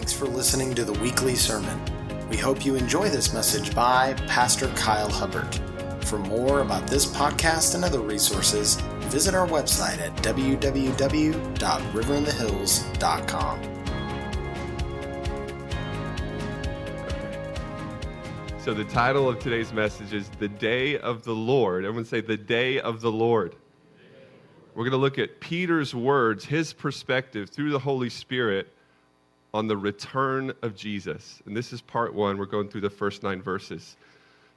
Thanks for listening to the weekly sermon. We hope you enjoy this message by Pastor Kyle Hubbart. For more about this podcast and other resources, visit our website at www.riverinthehills.com. So, the title of today's message is The Day of the Lord. Everyone say, The Day of the Lord. We're going to look at Peter's words, his perspective through the Holy Spirit on the return of Jesus. And this is part one. We're going through the first nine verses.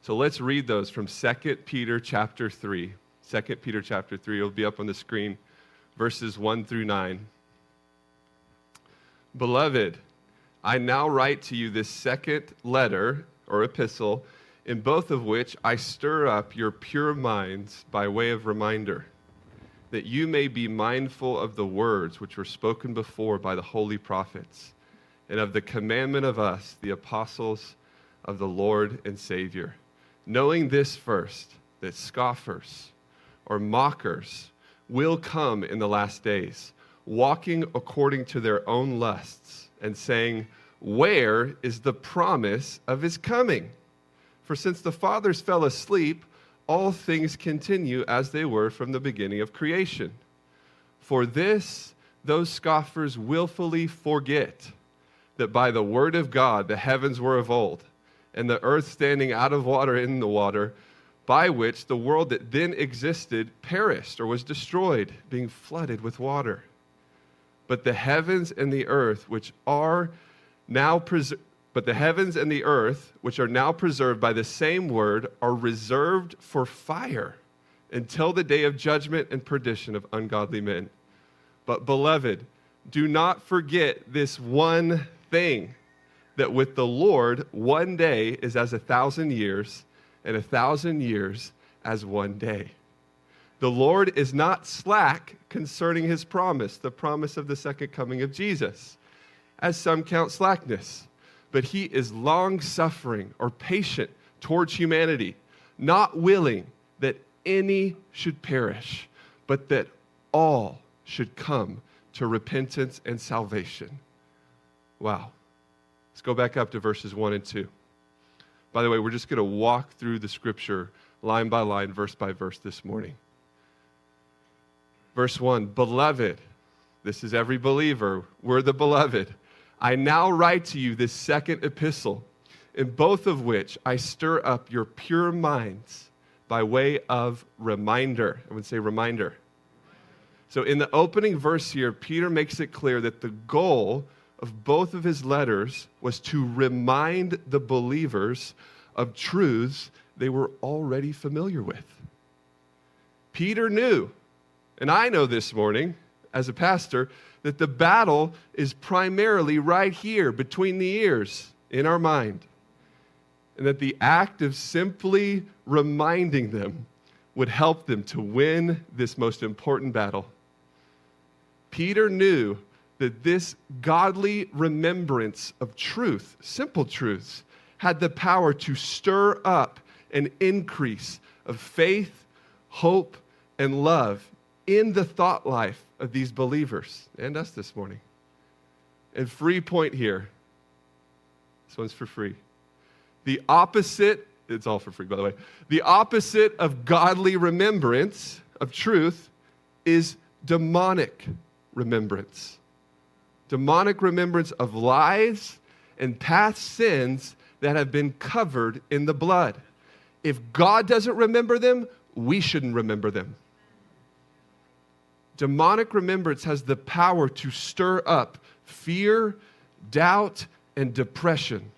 So let's read those from 2 Peter chapter 3. 2 Peter chapter 3. It'll be up on the screen, verses 1 through 9. Beloved, I now write to you this second letter or epistle, in both of which I stir up your pure minds by way of reminder, that you may be mindful of the words which were spoken before by the holy prophets, and of the commandment of us, the apostles of the Lord and Savior, knowing this first, that scoffers or mockers will come in the last days, walking according to their own lusts, and saying, where is the promise of his coming? For since the fathers fell asleep, all things continue as they were from the beginning of creation. For this, those scoffers willfully forget that by the word of God the heavens were of old, and the earth standing out of water in the water, by which the world that then existed perished or was destroyed, being flooded with water. But the heavens and the earth, which are now pres- but the heavens and the earth, which are now preserved by the same word, are reserved for fire until the day of judgment and perdition of ungodly men. But, beloved, do not forget this one thing that with the Lord, one day is as a thousand years, and a thousand years as one day. The Lord is not slack concerning his promise, the promise of the second coming of Jesus as some count slackness, but he is long suffering or patient towards humanity, not willing that any should perish, but that all should come to repentance and salvation. Wow. Let's go back up to verses 1 and 2. By the way, we're just going to walk through the scripture line by line, verse by verse this morning. Verse 1 Beloved, this is every believer. We're the beloved. I now write to you this second epistle, in both of which I stir up your pure minds by way of reminder. I would say reminder. So, in the opening verse here, Peter makes it clear that the goal of both of his letters was to remind the believers of truths they were already familiar with. Peter knew, and I know this morning as a pastor, that the battle is primarily right here between the ears in our mind. And that the act of simply reminding them would help them to win this most important battle. Peter knew that this godly remembrance of truth, simple truths, had the power to stir up an increase of faith, hope, and love in the thought life of these believers and us this morning. And free point here this one's for free. The opposite, it's all for free, by the way. The opposite of godly remembrance of truth is demonic remembrance. Demonic remembrance of lies and past sins that have been covered in the blood. If God doesn't remember them, we shouldn't remember them. Demonic remembrance has the power to stir up fear, doubt, and depression.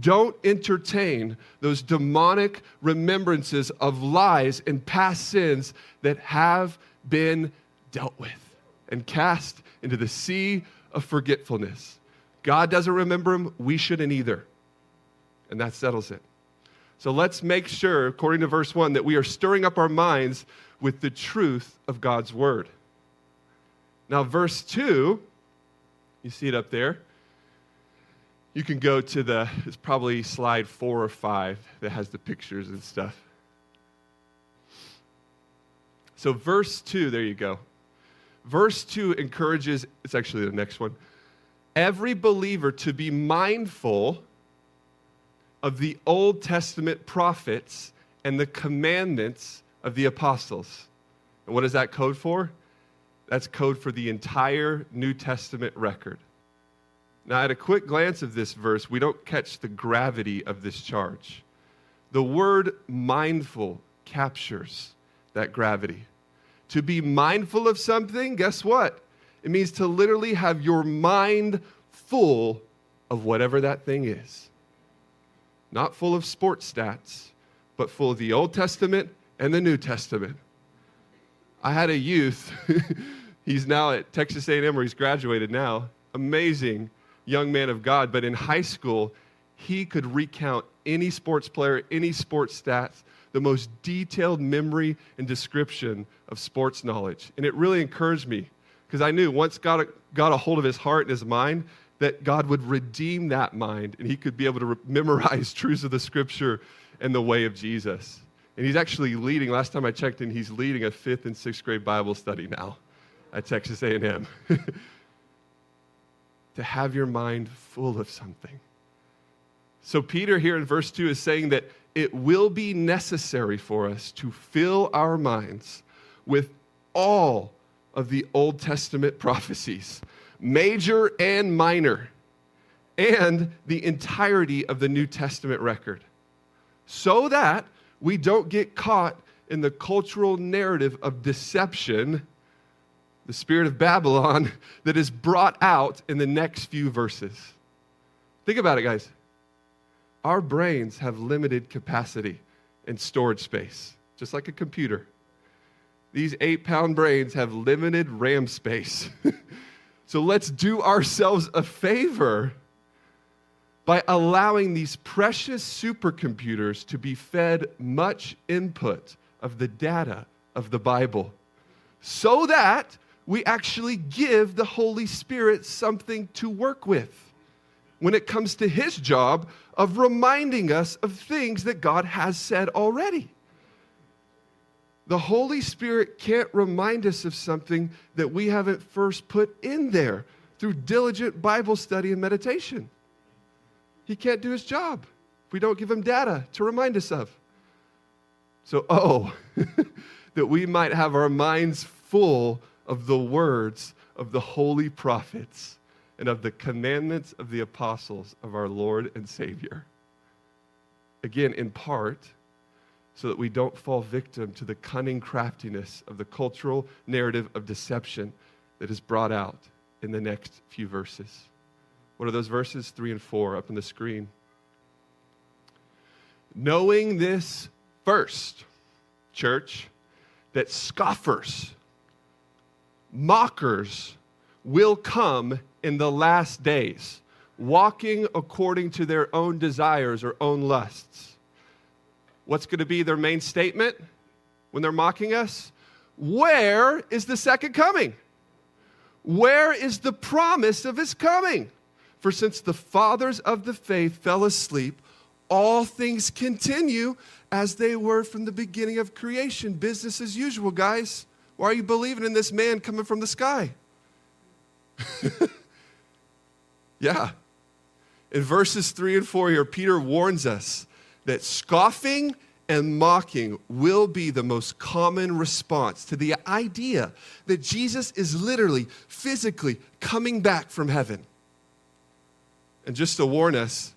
Don't entertain those demonic remembrances of lies and past sins that have been dealt with and cast into the sea of forgetfulness. God doesn't remember him, we shouldn't either. And that settles it. So let's make sure, according to verse 1, that we are stirring up our minds with the truth of God's word. Now, verse 2, you see it up there. You can go to the, it's probably slide four or five that has the pictures and stuff. So, verse 2, there you go. Verse 2 encourages, it's actually the next one, every believer to be mindful of the Old Testament prophets and the commandments of the apostles. And what is that code for? That's code for the entire New Testament record. Now, at a quick glance of this verse, we don't catch the gravity of this charge. The word mindful captures that gravity. To be mindful of something, guess what? It means to literally have your mind full of whatever that thing is. Not full of sports stats, but full of the Old Testament and the New Testament. I had a youth, he's now at Texas A&M where he's graduated now, amazing young man of God, but in high school, he could recount any sports player, any sports stats, the most detailed memory and description of sports knowledge. And it really encouraged me because I knew once God got a hold of his heart and his mind, that God would redeem that mind and he could be able to re- memorize truths of the scripture and the way of Jesus. And he's actually leading, last time I checked in, he's leading a fifth and sixth grade Bible study now at Texas A&M. to have your mind full of something. So, Peter here in verse 2 is saying that it will be necessary for us to fill our minds with all of the Old Testament prophecies, major and minor, and the entirety of the New Testament record, so that we don't get caught in the cultural narrative of deception the spirit of Babylon that is brought out in the next few verses. Think about it, guys. Our brains have limited capacity and storage space, just like a computer. These eight pound brains have limited RAM space. so let's do ourselves a favor by allowing these precious supercomputers to be fed much input of the data of the Bible so that we actually give the Holy Spirit something to work with when it comes to his job of reminding us of things that God has said already. The Holy Spirit can't remind us of something that we haven't first put in there through diligent Bible study and meditation. He can't do his job if we don't give him data to remind us of. So, oh, that we might have our minds full of the words of the holy prophets and of the commandments of the apostles of our Lord and Savior. Again, in part, so that we don't fall victim to the cunning craftiness of the cultural narrative of deception that is brought out in the next few verses. What are those verses? Three and four up on the screen. Knowing this first, church, that scoffers, mockers will come in the last days, walking according to their own desires or own lusts. What's going to be their main statement when they're mocking us? Where is the second coming? Where is the promise of his coming? For since the fathers of the faith fell asleep, all things continue as they were from the beginning of creation. Business as usual, guys. Why are you believing in this man coming from the sky? yeah. In verses 3 and 4 here, Peter warns us that scoffing and mocking will be the most common response to the idea that Jesus is literally, physically coming back from heaven. And just to warn us,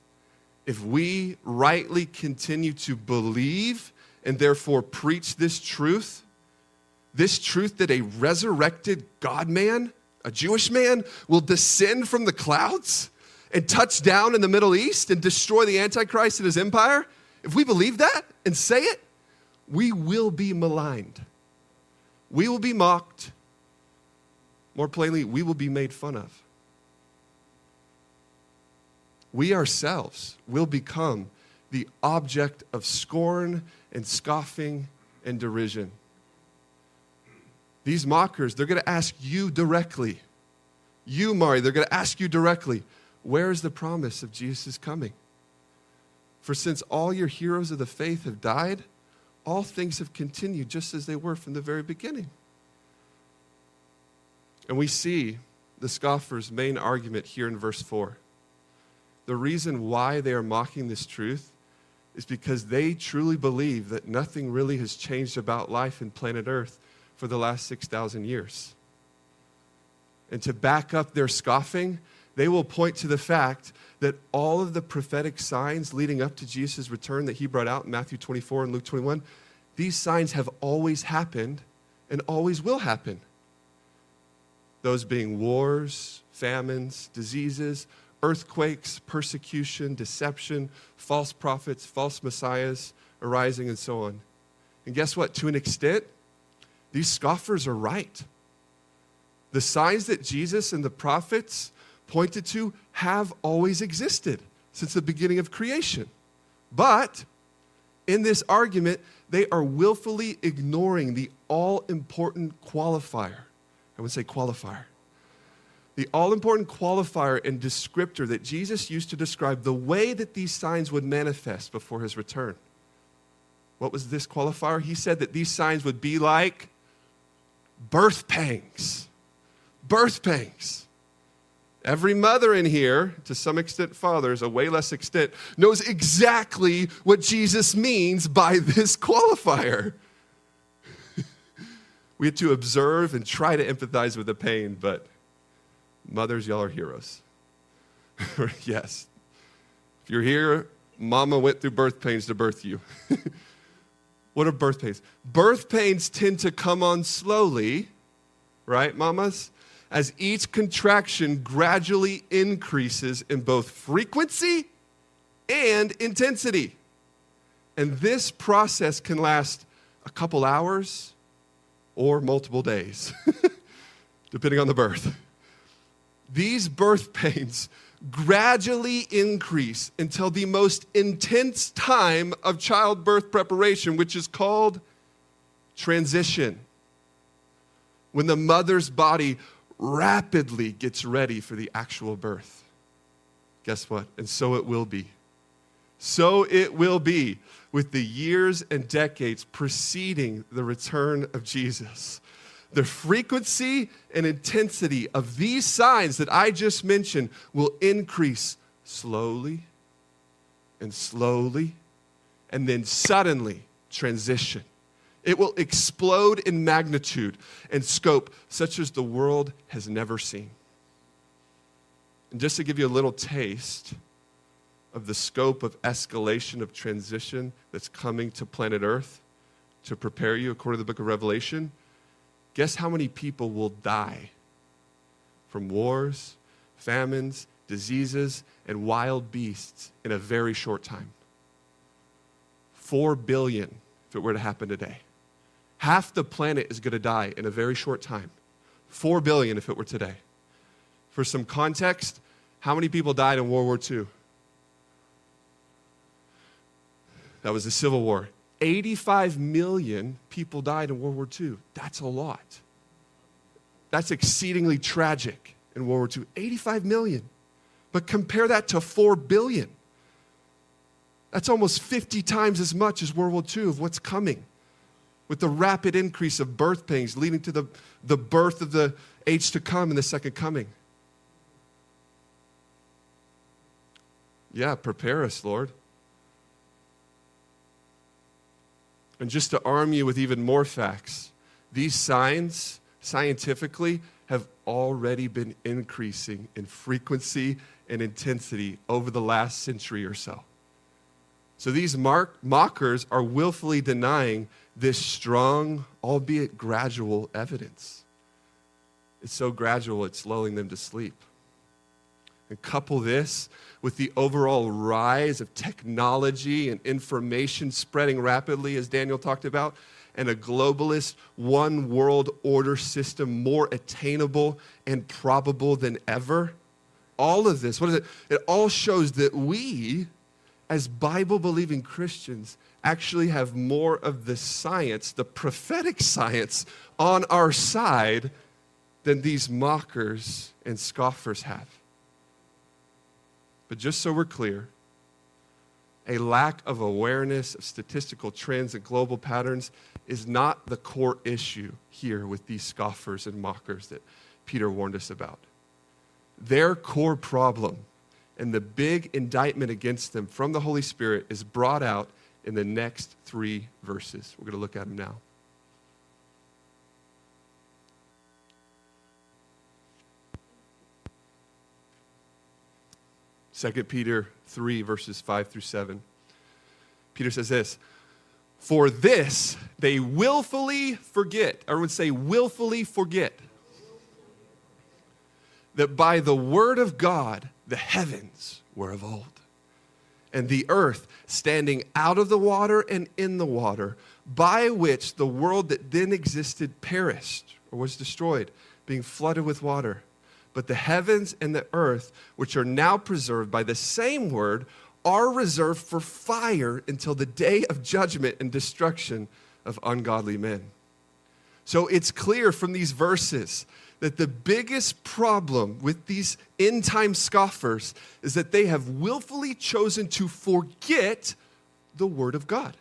if we rightly continue to believe and therefore preach this truth, this truth that a resurrected God man, a Jewish man, will descend from the clouds and touch down in the Middle East and destroy the Antichrist and his empire, if we believe that and say it, we will be maligned. We will be mocked. More plainly, we will be made fun of. We ourselves will become the object of scorn and scoffing and derision. These mockers, they're going to ask you directly. You, Mari, they're going to ask you directly, where is the promise of Jesus' coming? For since all your heroes of the faith have died, all things have continued just as they were from the very beginning. And we see the scoffers' main argument here in verse 4. The reason why they are mocking this truth is because they truly believe that nothing really has changed about life in planet Earth for the last 6,000 years. And to back up their scoffing, they will point to the fact that all of the prophetic signs leading up to Jesus' return that he brought out in Matthew 24 and Luke 21, these signs have always happened and always will happen. Those being wars, famines, diseases, earthquakes, persecution, deception, false prophets, false messiahs arising, and so on. And guess what? To an extent, these scoffers are right. The signs that Jesus and the prophets pointed to have always existed since the beginning of creation. But in this argument, they are willfully ignoring the all important qualifier. I would say qualifier. The all important qualifier and descriptor that Jesus used to describe the way that these signs would manifest before his return. What was this qualifier? He said that these signs would be like birth pangs. Birth pangs. Every mother in here, to some extent fathers, a way less extent, knows exactly what Jesus means by this qualifier. we had to observe and try to empathize with the pain, but mothers, y'all are heroes. yes. If you're here, mama went through birth pains to birth you. What are birth pains? Birth pains tend to come on slowly, right, mamas? as each contraction gradually increases in both frequency and intensity. And this process can last a couple hours or multiple days, depending on the birth. These birth pains gradually increase until the most intense time of childbirth preparation, which is called transition. When the mother's body rapidly gets ready for the actual birth. Guess what? And so it will be. So it will be with the years and decades preceding the return of Jesus. The frequency and intensity of these signs that I just mentioned will increase slowly and slowly and then suddenly transition. It will explode in magnitude and scope such as the world has never seen. And just to give you a little taste of the scope of escalation of transition that's coming to planet Earth to prepare you according to the book of Revelation, guess how many people will die from wars, famines, diseases, and wild beasts in a very short time? Four billion if it were to happen today. Half the planet is going to die in a very short time. Four billion if it were today. For some context, how many people died in World War II? That was the Civil War. 85 million people died in World War II. That's a lot. That's exceedingly tragic in World War II. 85 million. But compare that to 4 billion. That's almost 50 times as much as World War II of what's coming with the rapid increase of birth pains leading to the, the birth of the age to come and the second coming. Yeah, prepare us, Lord. And just to arm you with even more facts, these signs, scientifically, have already been increasing in frequency and intensity over the last century or so. So these mark- mockers are willfully denying this strong, albeit gradual evidence. It's so gradual, it's lulling them to sleep. And couple this with the overall rise of technology and information spreading rapidly, as Daniel talked about, and a globalist one world order system more attainable and probable than ever. All of this, what is it? It all shows that we, as Bible believing Christians, actually have more of the science, the prophetic science, on our side than these mockers and scoffers have. But just so we're clear, a lack of awareness of statistical trends and global patterns is not the core issue here with these scoffers and mockers that Peter warned us about. their core problem and the big indictment against them from the Holy Spirit is brought out in the next three verses. We're going to look at them now. 2 Peter 3, verses 5 through 7. Peter says this For this they willfully forget. Everyone say, willfully forget. That by the word of God the heavens were of old, and the earth standing out of the water and in the water, by which the world that then existed perished or was destroyed, being flooded with water. But the heavens and the earth, which are now preserved by the same word, are reserved for fire until the day of judgment and destruction of ungodly men. So it's clear from these verses that the biggest problem with these end time scoffers is that they have willfully chosen to forget the Word of God.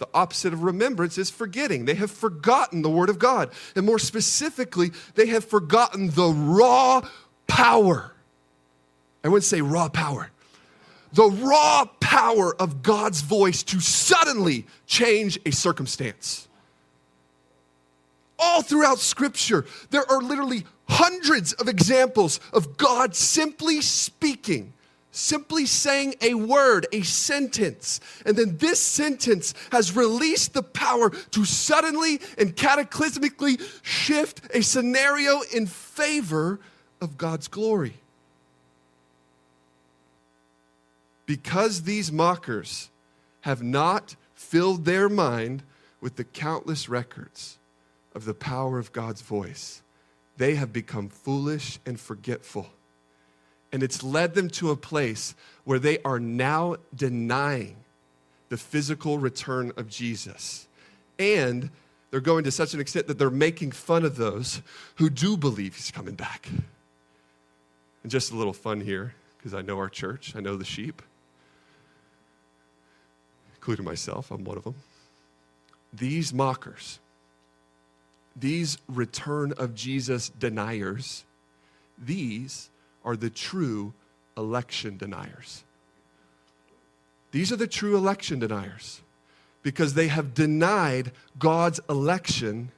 The opposite of remembrance is forgetting. They have forgotten the Word of God. And more specifically, they have forgotten the raw power. I wouldn't say raw power. The raw power of God's voice to suddenly change a circumstance. All throughout Scripture, there are literally hundreds of examples of God simply speaking simply saying a word, a sentence. And then this sentence has released the power to suddenly and cataclysmically shift a scenario in favor of God's glory. Because these mockers have not filled their mind with the countless records of the power of God's voice, they have become foolish and forgetful and it's led them to a place where they are now denying the physical return of Jesus. And they're going to such an extent that they're making fun of those who do believe he's coming back. And just a little fun here, because I know our church, I know the sheep, including myself, I'm one of them. These mockers, these return of Jesus deniers, these are the true election deniers. These are the true election deniers because they have denied God's election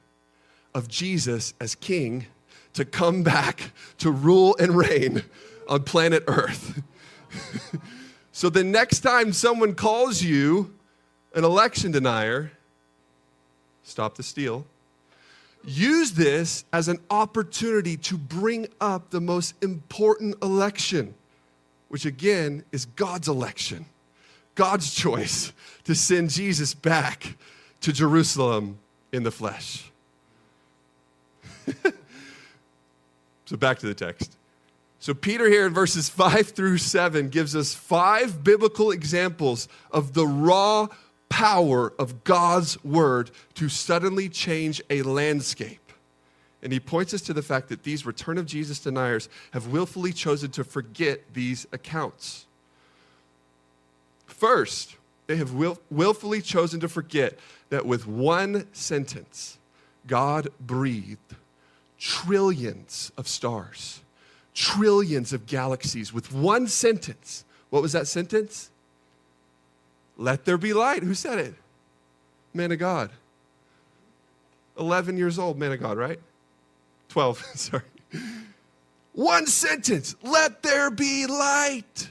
of Jesus as king to come back to rule and reign on planet Earth. so the next time someone calls you an election denier, stop the steal use this as an opportunity to bring up the most important election, which again is God's election, God's choice to send Jesus back to Jerusalem in the flesh. so back to the text. So, Peter here in verses 5 through 7 gives us five biblical examples of the raw power of God's word to suddenly change a landscape. And he points us to the fact that these return of Jesus deniers have willfully chosen to forget these accounts. First, they have will, willfully chosen to forget that with one sentence, God breathed trillions of stars, trillions of galaxies with one sentence. What was that sentence? Let there be light. Who said it? Man of God. 11 years old, man of God, right? 12, sorry. One sentence let there be light.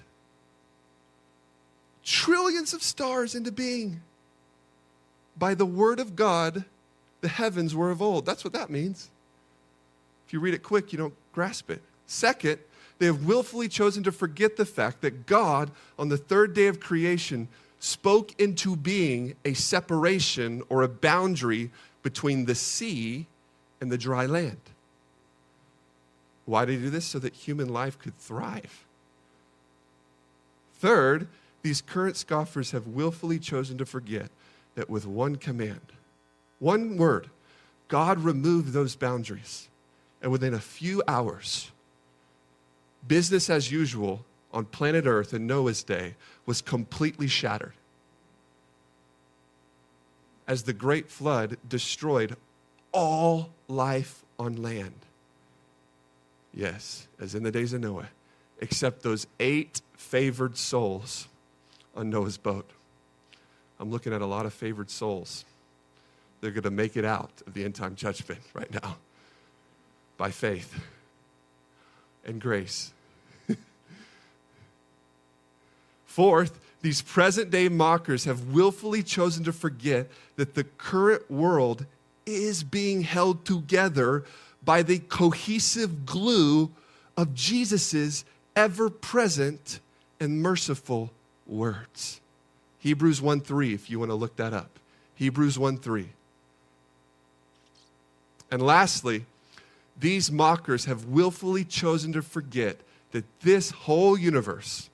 Trillions of stars into being. By the word of God, the heavens were of old. That's what that means. If you read it quick, you don't grasp it. Second, they have willfully chosen to forget the fact that God, on the third day of creation, spoke into being a separation or a boundary between the sea and the dry land. Why did he do this? So that human life could thrive. Third, these current scoffers have willfully chosen to forget that with one command, one word, God removed those boundaries. And within a few hours, business as usual on planet Earth in Noah's day was completely shattered. As the great flood destroyed all life on land. Yes, as in the days of Noah, except those eight favored souls on Noah's boat. I'm looking at a lot of favored souls. They're going to make it out of the end time judgment right now by faith and grace. Fourth, these present day mockers have willfully chosen to forget that the current world is being held together by the cohesive glue of Jesus's ever present and merciful words. Hebrews 1 3, if you want to look that up. Hebrews 1 3. And lastly, these mockers have willfully chosen to forget that this whole universe,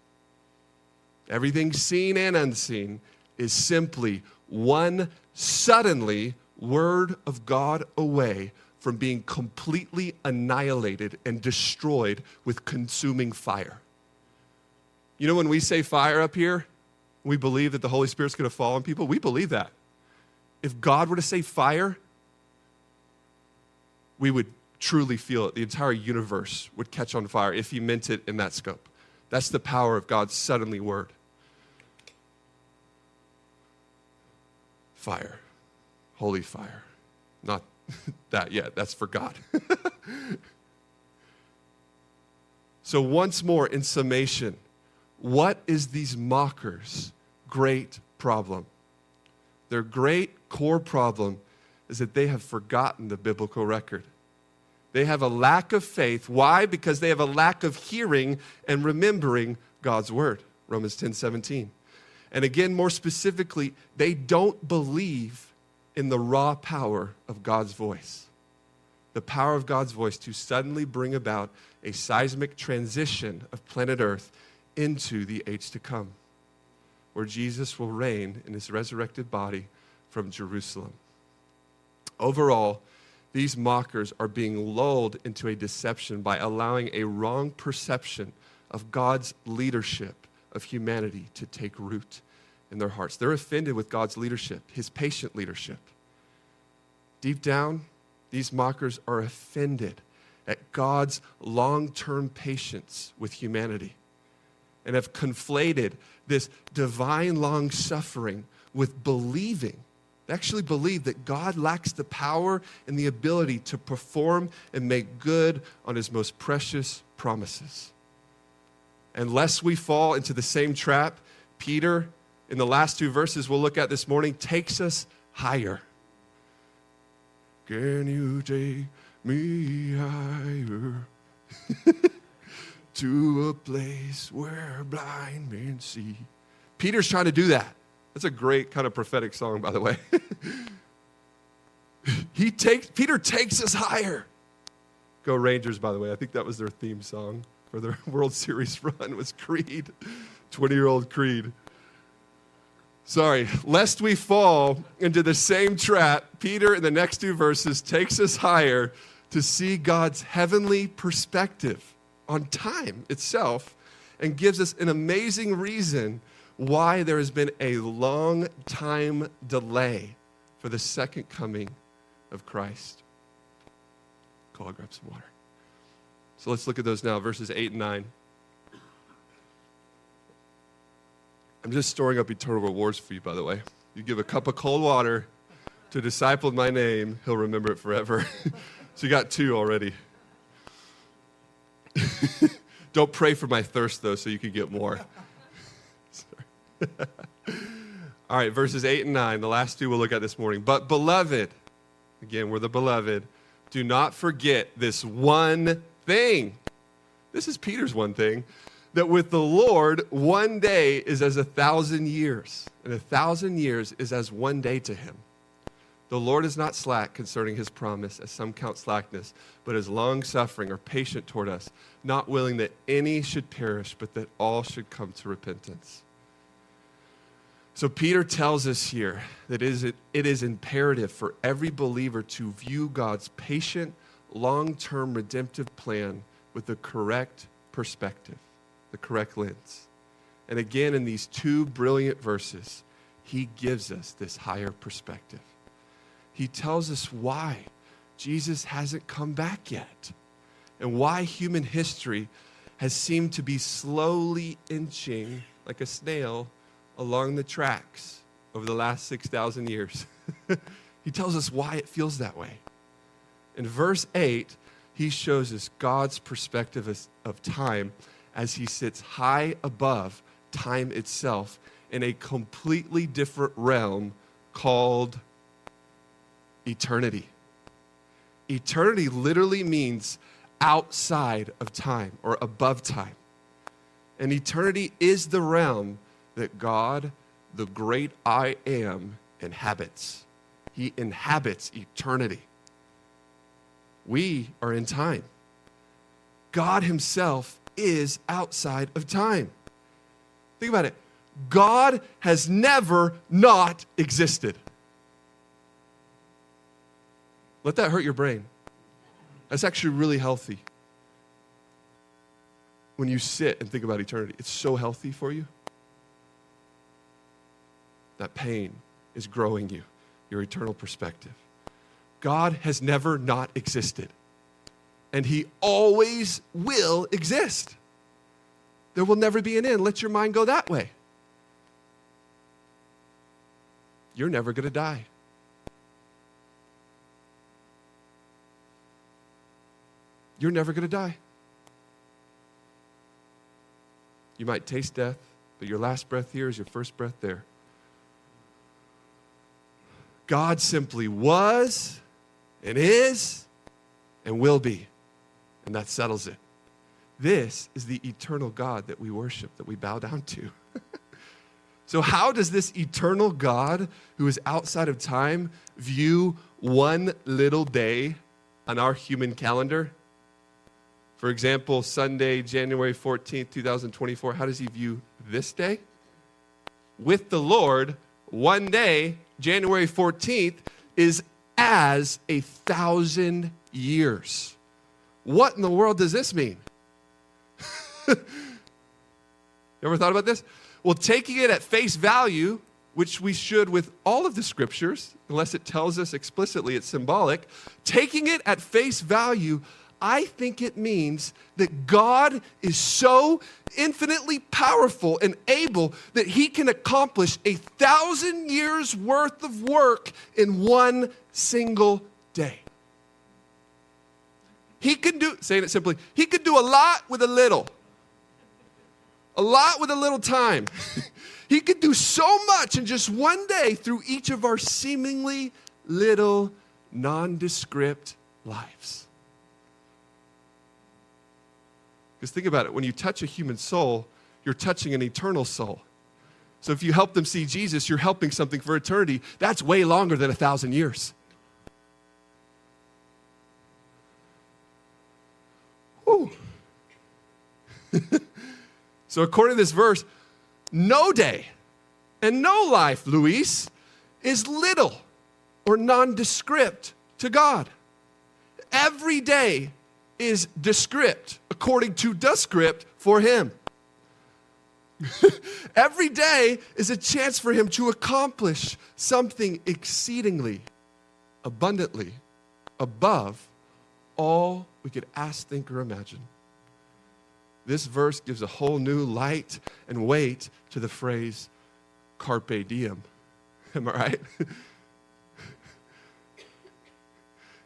everything seen and unseen, is simply one suddenly word of God away from being completely annihilated and destroyed with consuming fire. You know, when we say fire up here, we believe that the Holy Spirit's going to fall on people. We believe that. If God were to say fire, we would truly feel it. The entire universe would catch on fire if He meant it in that scope. That's the power of God's suddenly word. Fire, holy fire. Not that yet, that's for God. so, once more, in summation, what is these mockers' great problem? Their great core problem is that they have forgotten the biblical record. They have a lack of faith. Why? Because they have a lack of hearing and remembering God's word. Romans 10 17. And again, more specifically, they don't believe in the raw power of God's voice. The power of God's voice to suddenly bring about a seismic transition of planet Earth into the age to come, where Jesus will reign in his resurrected body from Jerusalem. Overall, these mockers are being lulled into a deception by allowing a wrong perception of God's leadership of humanity to take root in their hearts. They're offended with God's leadership, his patient leadership. Deep down, these mockers are offended at God's long term patience with humanity and have conflated this divine long suffering with believing. They actually believe that God lacks the power and the ability to perform and make good on his most precious promises. Unless we fall into the same trap, Peter in the last two verses we'll look at this morning takes us higher. Can you take me higher to a place where blind men see? Peter's trying to do that. That's a great kind of prophetic song, by the way. he takes Peter takes us higher. Go Rangers, by the way. I think that was their theme song for their World Series run was Creed, 20-year-old Creed sorry, lest we fall into the same trap, Peter in the next two verses takes us higher to see God's heavenly perspective on time itself and gives us an amazing reason why there has been a long time delay for the second coming of Christ. Call, grab some water. So let's look at those now, verses 8 and 9. I'm just storing up eternal rewards for you, by the way. You give a cup of cold water to a disciple in my name, he'll remember it forever. so you got two already. Don't pray for my thirst, though, so you can get more. All right, verses 8 and 9, the last two we'll look at this morning. But, beloved, again, we're the beloved, do not forget this one thing. This is Peter's one thing that with the Lord, one day is as a thousand years, and a thousand years is as one day to him. The Lord is not slack concerning his promise, as some count slackness, but is long suffering or patient toward us, not willing that any should perish, but that all should come to repentance. So, Peter tells us here that it is, it is imperative for every believer to view God's patient, long term redemptive plan with the correct perspective the correct lens. And again, in these two brilliant verses, he gives us this higher perspective. He tells us why Jesus hasn't come back yet. and why human history has seemed to be slowly inching like a snail along the tracks over the last 6,000 years. he tells us why it feels that way. In verse 8, he shows us God's perspective of time as he sits high above time itself in a completely different realm called eternity. Eternity literally means outside of time or above time. And eternity is the realm that God, the great I am, inhabits. He inhabits eternity. We are in time. God Himself is outside of time. Think about it. God has never not existed. Let that hurt your brain. That's actually really healthy. When you sit and think about eternity, it's so healthy for you. That pain is growing you, your eternal perspective. God has never not existed, and He always will exist. There will never be an end. Let your mind go that way. You're never going to die. You're never going to die. You might taste death, but your last breath here is your first breath there. God simply was and is and will be, and that settles it. This is the eternal God that we worship, that we bow down to. so, how does this eternal God, who is outside of time, view one little day on our human calendar? For example, Sunday, January 14th, 2024, how does he view this day? With the Lord, one day, January 14th, is as a thousand years. What in the world does this mean? you ever thought about this? Well, taking it at face value, which we should with all of the scriptures, unless it tells us explicitly it's symbolic, taking it at face value, I think it means that God is so infinitely powerful and able that he can accomplish a thousand years worth of work in one single day. He can do, saying it simply, he could do a lot with a little. A lot with a little time. he could do so much in just one day through each of our seemingly little, nondescript lives. Because think about it when you touch a human soul, you're touching an eternal soul. So if you help them see Jesus, you're helping something for eternity. That's way longer than a thousand years. so according to this verse, no day and no life, Luis, is little or nondescript to God. Every day is descript according to the script for him. Every day is a chance for him to accomplish something exceedingly, abundantly, above all we could ask, think, or imagine. This verse gives a whole new light and weight to the phrase carpe diem. Am I right?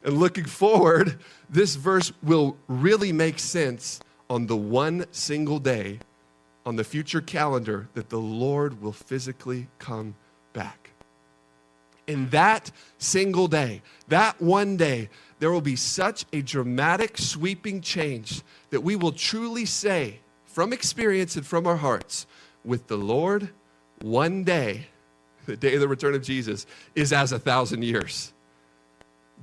And looking forward, this verse will really make sense on the one single day on the future calendar that the Lord will physically come back. In that single day, that one day, there will be such a dramatic, sweeping change that we will truly say, from experience and from our hearts, with the Lord, one day, the day of the return of Jesus, is as a thousand years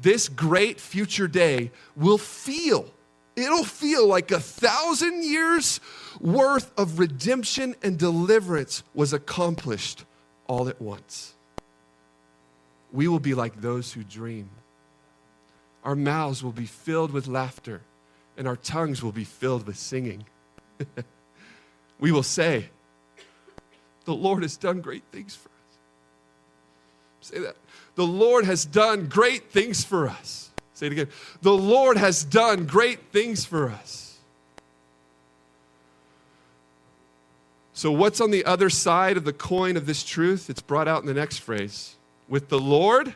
this great future day will feel, it'll feel like a thousand years worth of redemption and deliverance was accomplished all at once. We will be like those who dream. Our mouths will be filled with laughter, and our tongues will be filled with singing. we will say, The Lord has done great things for. Say that. The Lord has done great things for us. Say it again. The Lord has done great things for us. So, what's on the other side of the coin of this truth? It's brought out in the next phrase. With the Lord,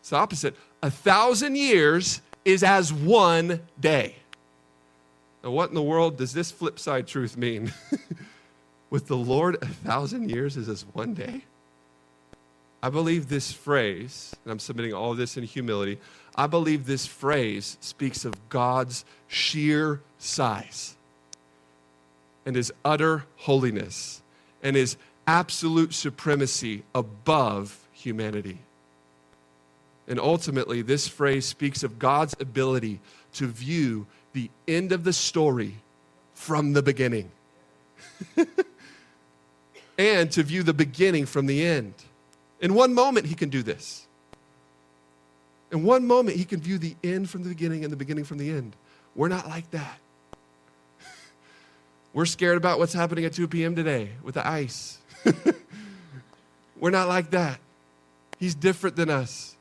it's the opposite. A thousand years is as one day. Now, what in the world does this flip side truth mean? With the Lord, a thousand years is as one day? I believe this phrase, and I'm submitting all of this in humility, I believe this phrase speaks of God's sheer size and his utter holiness and his absolute supremacy above humanity. And ultimately, this phrase speaks of God's ability to view the end of the story from the beginning and to view the beginning from the end. In one moment, he can do this. In one moment, he can view the end from the beginning and the beginning from the end. We're not like that. We're scared about what's happening at 2 p.m. today with the ice. We're not like that. He's different than us.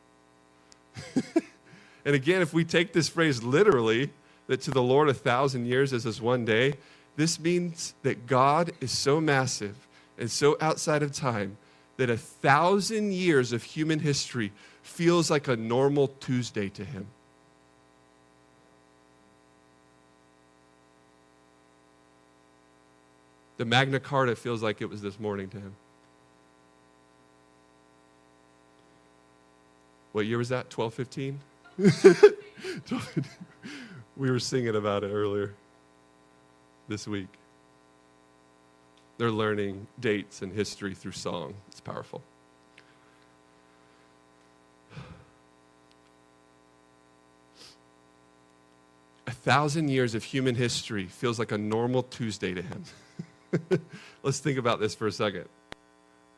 and again, if we take this phrase literally, that to the Lord a thousand years is as one day, this means that God is so massive and so outside of time that a thousand years of human history feels like a normal Tuesday to him. The Magna Carta feels like it was this morning to him. What year was that? 1215? we were singing about it earlier this week. They're learning dates and history through song. It's powerful. A thousand years of human history feels like a normal Tuesday to him. Let's think about this for a second.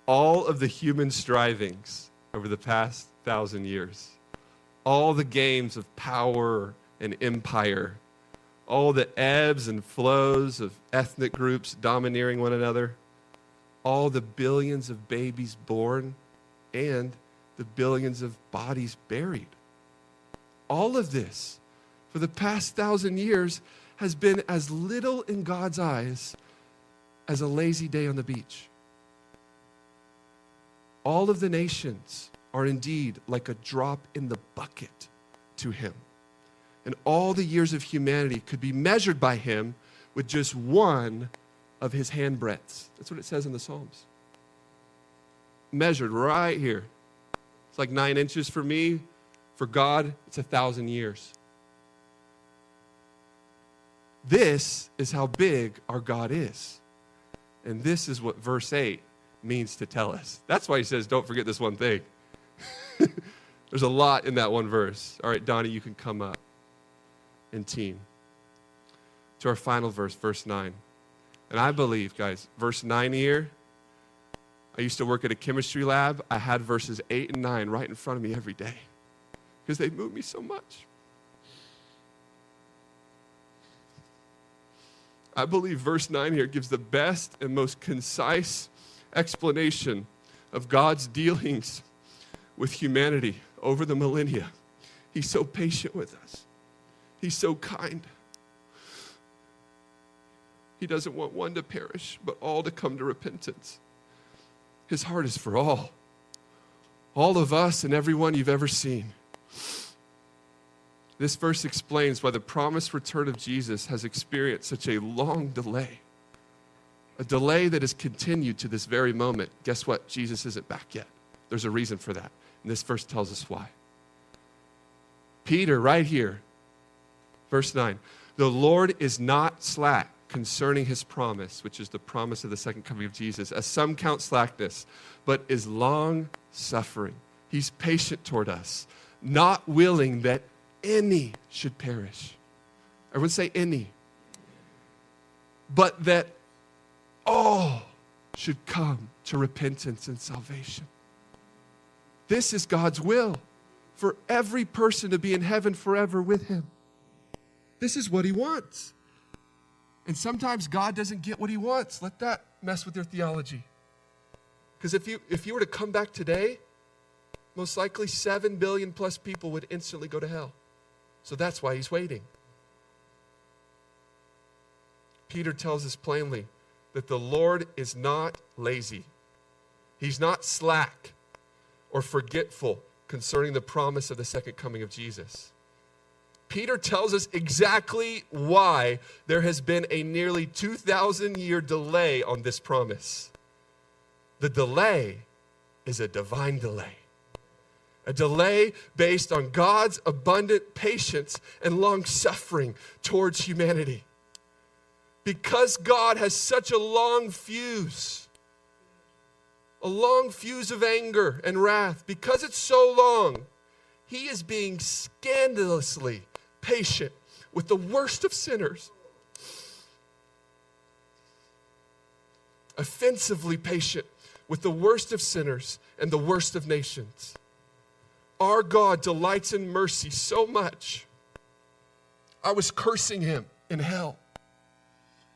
All of the human strivings over the past thousand years, all the games of power and empire, all the ebbs and flows of ethnic groups domineering one another, all the billions of babies born, and the billions of bodies buried. All of this for the past thousand years has been as little in God's eyes as a lazy day on the beach. All of the nations are indeed like a drop in the bucket to him. And all the years of humanity could be measured by him with just one of his hand breadths. That's what it says in the Psalms. Measured right here. It's like nine inches for me. For God, it's a thousand years. This is how big our God is. And this is what verse 8 means to tell us. That's why he says, don't forget this one thing. There's a lot in that one verse. All right, Donnie, you can come up and team. To our final verse, verse 9. And I believe, guys, verse 9 here, I used to work at a chemistry lab. I had verses 8 and 9 right in front of me every day because they moved me so much. I believe verse 9 here gives the best and most concise explanation of God's dealings with humanity over the millennia. He's so patient with us, He's so kind. He doesn't want one to perish, but all to come to repentance. His heart is for all. All of us and everyone you've ever seen. This verse explains why the promised return of Jesus has experienced such a long delay. A delay that has continued to this very moment. Guess what? Jesus isn't back yet. There's a reason for that. And this verse tells us why. Peter, right here, verse 9 the Lord is not slack concerning his promise, which is the promise of the second coming of Jesus, as some count slackness, but is long suffering. He's patient toward us, not willing that any should perish. Everyone say any. But that all should come to repentance and salvation. This is God's will for every person to be in heaven forever with Him. This is what He wants. And sometimes God doesn't get what He wants. Let that mess with your theology. Because if you, if you were to come back today most likely 7 billion plus people would instantly go to hell. So that's why he's waiting. Peter tells us plainly that the Lord is not lazy, he's not slack or forgetful concerning the promise of the second coming of Jesus. Peter tells us exactly why there has been a nearly 2,000 year delay on this promise. The delay is a divine delay. A delay based on God's abundant patience and long suffering towards humanity. Because God has such a long fuse, a long fuse of anger and wrath, because it's so long, He is being scandalously patient with the worst of sinners, offensively patient with the worst of sinners and the worst of nations. Our God delights in mercy so much. I was cursing him in hell,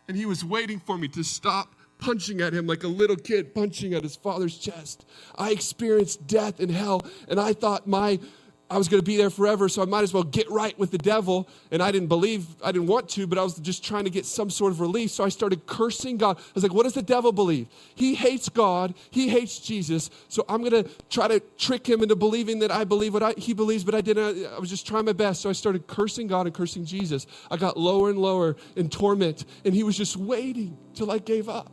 and he was waiting for me to stop punching at him like a little kid punching at his father's chest. I experienced death in hell, and I thought my I was going to be there forever, so I might as well get right with the devil. And I didn't believe, I didn't want to, but I was just trying to get some sort of relief. So I started cursing God. I was like, what does the devil believe? He hates God, he hates Jesus. So I'm going to try to trick him into believing that I believe what I, he believes, but I didn't. I was just trying my best. So I started cursing God and cursing Jesus. I got lower and lower in torment, and he was just waiting till I gave up.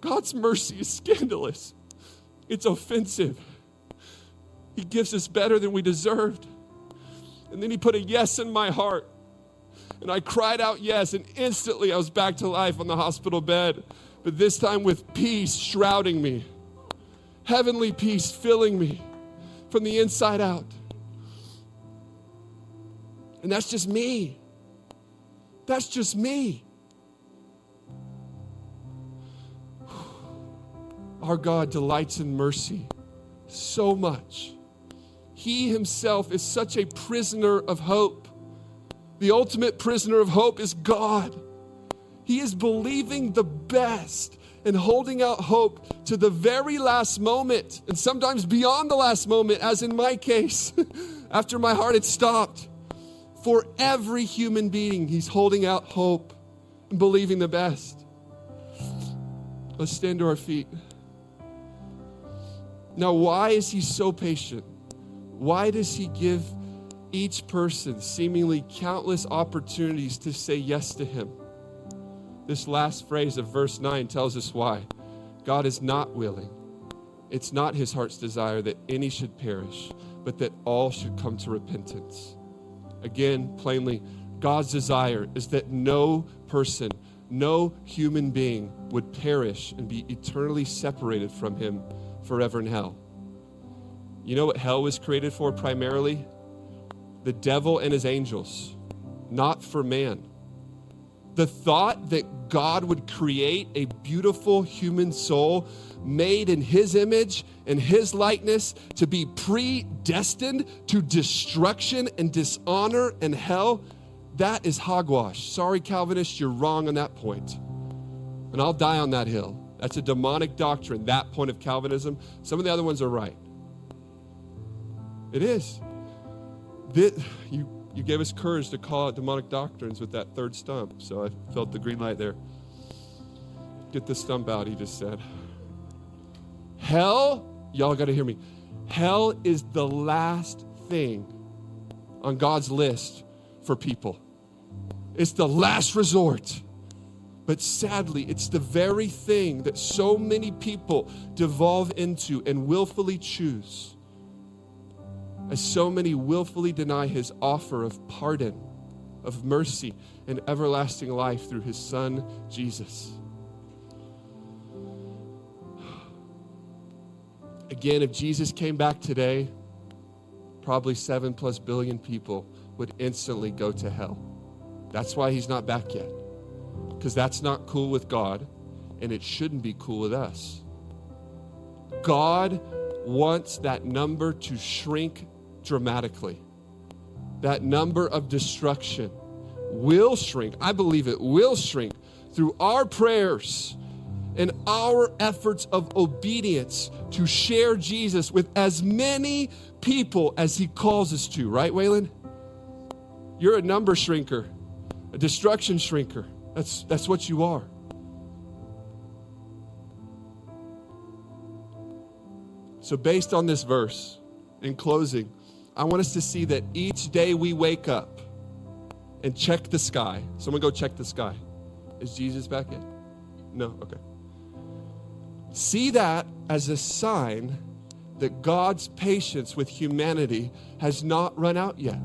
God's mercy is scandalous, it's offensive. He gives us better than we deserved. And then He put a yes in my heart. And I cried out yes, and instantly I was back to life on the hospital bed, but this time with peace shrouding me, heavenly peace filling me from the inside out. And that's just me. That's just me. Our God delights in mercy so much he himself is such a prisoner of hope. The ultimate prisoner of hope is God. He is believing the best and holding out hope to the very last moment, and sometimes beyond the last moment, as in my case, after my heart had stopped. For every human being, he's holding out hope and believing the best. Let's stand to our feet. Now, why is he so patient? Why does He give each person seemingly countless opportunities to say yes to Him? This last phrase of verse 9 tells us why. God is not willing. It's not His heart's desire that any should perish, but that all should come to repentance. Again, plainly, God's desire is that no person, no human being would perish and be eternally separated from Him forever in hell. You know what hell was created for primarily? The devil and his angels, not for man. The thought that God would create a beautiful human soul made in his image and his likeness to be predestined to destruction and dishonor and hell, that is hogwash. Sorry, Calvinists, you're wrong on that point. And I'll die on that hill. That's a demonic doctrine, that point of Calvinism. Some of the other ones are right. It is. This, you, you gave us courage to call out demonic doctrines with that third stump. So I felt the green light there. Get the stump out, he just said. Hell, y'all got to hear me. Hell is the last thing on God's list for people, it's the last resort. But sadly, it's the very thing that so many people devolve into and willfully choose as so many willfully deny his offer of pardon, of mercy, and everlasting life through his son, Jesus. Again, if Jesus came back today, probably seven plus billion people would instantly go to hell. That's why he's not back yet. Because that's not cool with God, and it shouldn't be cool with us. God wants that number to shrink dramatically. That number of destruction will shrink. I believe it will shrink through our prayers and our efforts of obedience to share Jesus with as many people as He calls us to, right, Waylon? You're a number shrinker, a destruction shrinker. That's, that's what you are. So, based on this verse, in closing, I want us to see that each day we wake up and check the sky. Someone go check the sky. Is Jesus back in? No? Okay. See that as a sign that God's patience with humanity has not run out yet.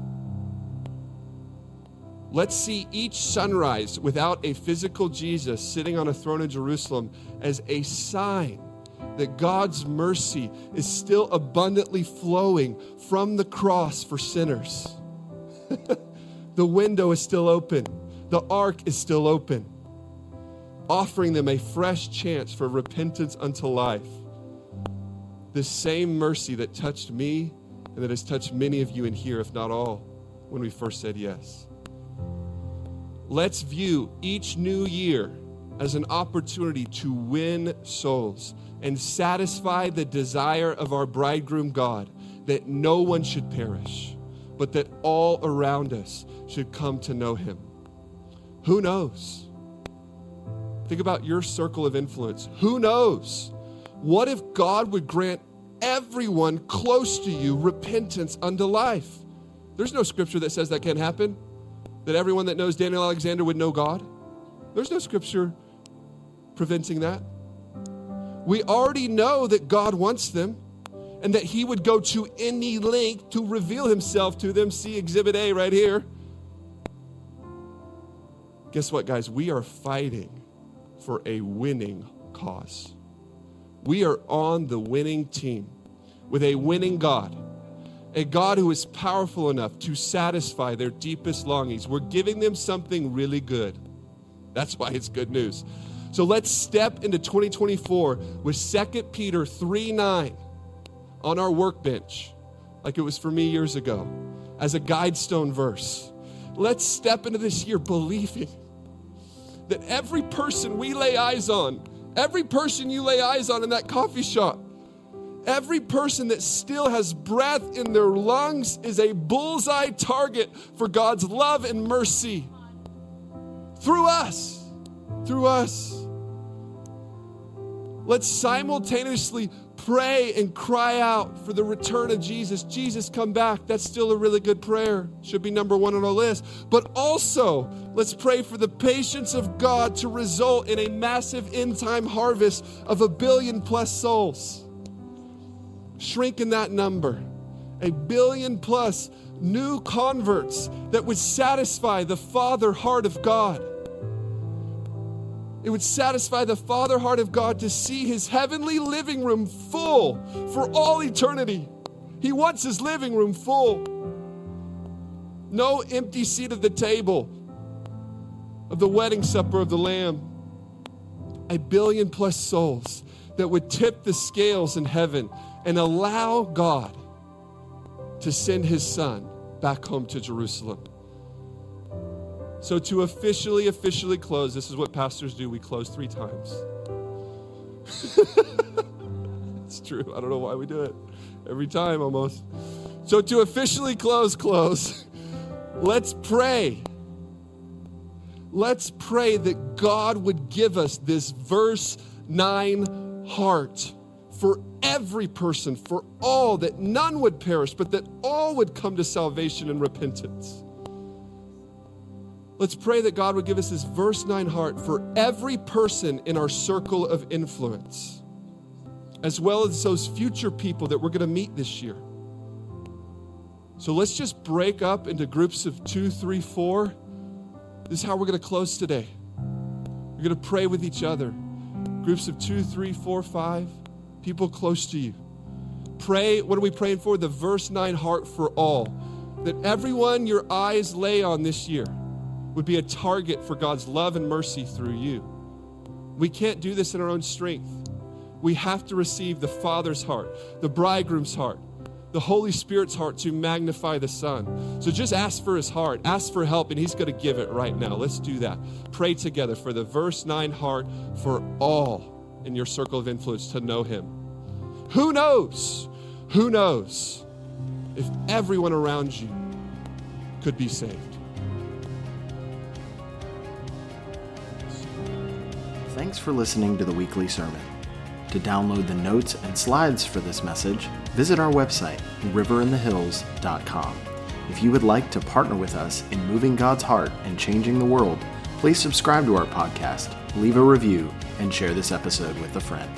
Let's see each sunrise without a physical Jesus sitting on a throne in Jerusalem as a sign that God's mercy is still abundantly flowing from the cross for sinners. the window is still open, the ark is still open, offering them a fresh chance for repentance unto life. The same mercy that touched me and that has touched many of you in here, if not all, when we first said yes. Let's view each new year as an opportunity to win souls and satisfy the desire of our bridegroom God that no one should perish, but that all around us should come to know him. Who knows? Think about your circle of influence. Who knows? What if God would grant everyone close to you repentance unto life? There's no scripture that says that can't happen, that everyone that knows Daniel Alexander would know God. There's no scripture preventing that. We already know that God wants them and that He would go to any length to reveal Himself to them. See Exhibit A right here. Guess what, guys? We are fighting for a winning cause. We are on the winning team with a winning God, a God who is powerful enough to satisfy their deepest longings. We're giving them something really good. That's why it's good news. So let's step into 2024 with 2 Peter 3 9 on our workbench, like it was for me years ago, as a guidestone verse. Let's step into this year believing that every person we lay eyes on, every person you lay eyes on in that coffee shop, every person that still has breath in their lungs is a bullseye target for God's love and mercy through us. Through us. Let's simultaneously pray and cry out for the return of Jesus. Jesus, come back. That's still a really good prayer. Should be number one on our list. But also, let's pray for the patience of God to result in a massive end time harvest of a billion plus souls. Shrinking that number. A billion plus new converts that would satisfy the Father heart of God. It would satisfy the Father heart of God to see his heavenly living room full for all eternity. He wants his living room full. No empty seat at the table of the wedding supper of the Lamb. A billion plus souls that would tip the scales in heaven and allow God to send his son back home to Jerusalem. So, to officially, officially close, this is what pastors do we close three times. it's true. I don't know why we do it every time almost. So, to officially close, close, let's pray. Let's pray that God would give us this verse 9 heart for every person, for all, that none would perish, but that all would come to salvation and repentance. Let's pray that God would give us this verse 9 heart for every person in our circle of influence, as well as those future people that we're going to meet this year. So let's just break up into groups of two, three, four. This is how we're going to close today. We're going to pray with each other. Groups of two, three, four, five, people close to you. Pray, what are we praying for? The verse 9 heart for all. That everyone your eyes lay on this year would be a target for God's love and mercy through you. We can't do this in our own strength. We have to receive the Father's heart, the bridegroom's heart, the Holy Spirit's heart to magnify the Son. So just ask for his heart, ask for help, and he's going to give it right now. Let's do that. Pray together for the verse 9 heart for all in your circle of influence to know Him. Who knows? Who knows if everyone around you could be saved? Thanks for listening to the weekly sermon. To download the notes and slides for this message, visit our website, riverinthehills.com. If you would like to partner with us in moving God's heart and changing the world, please subscribe to our podcast, leave a review, and share this episode with a friend.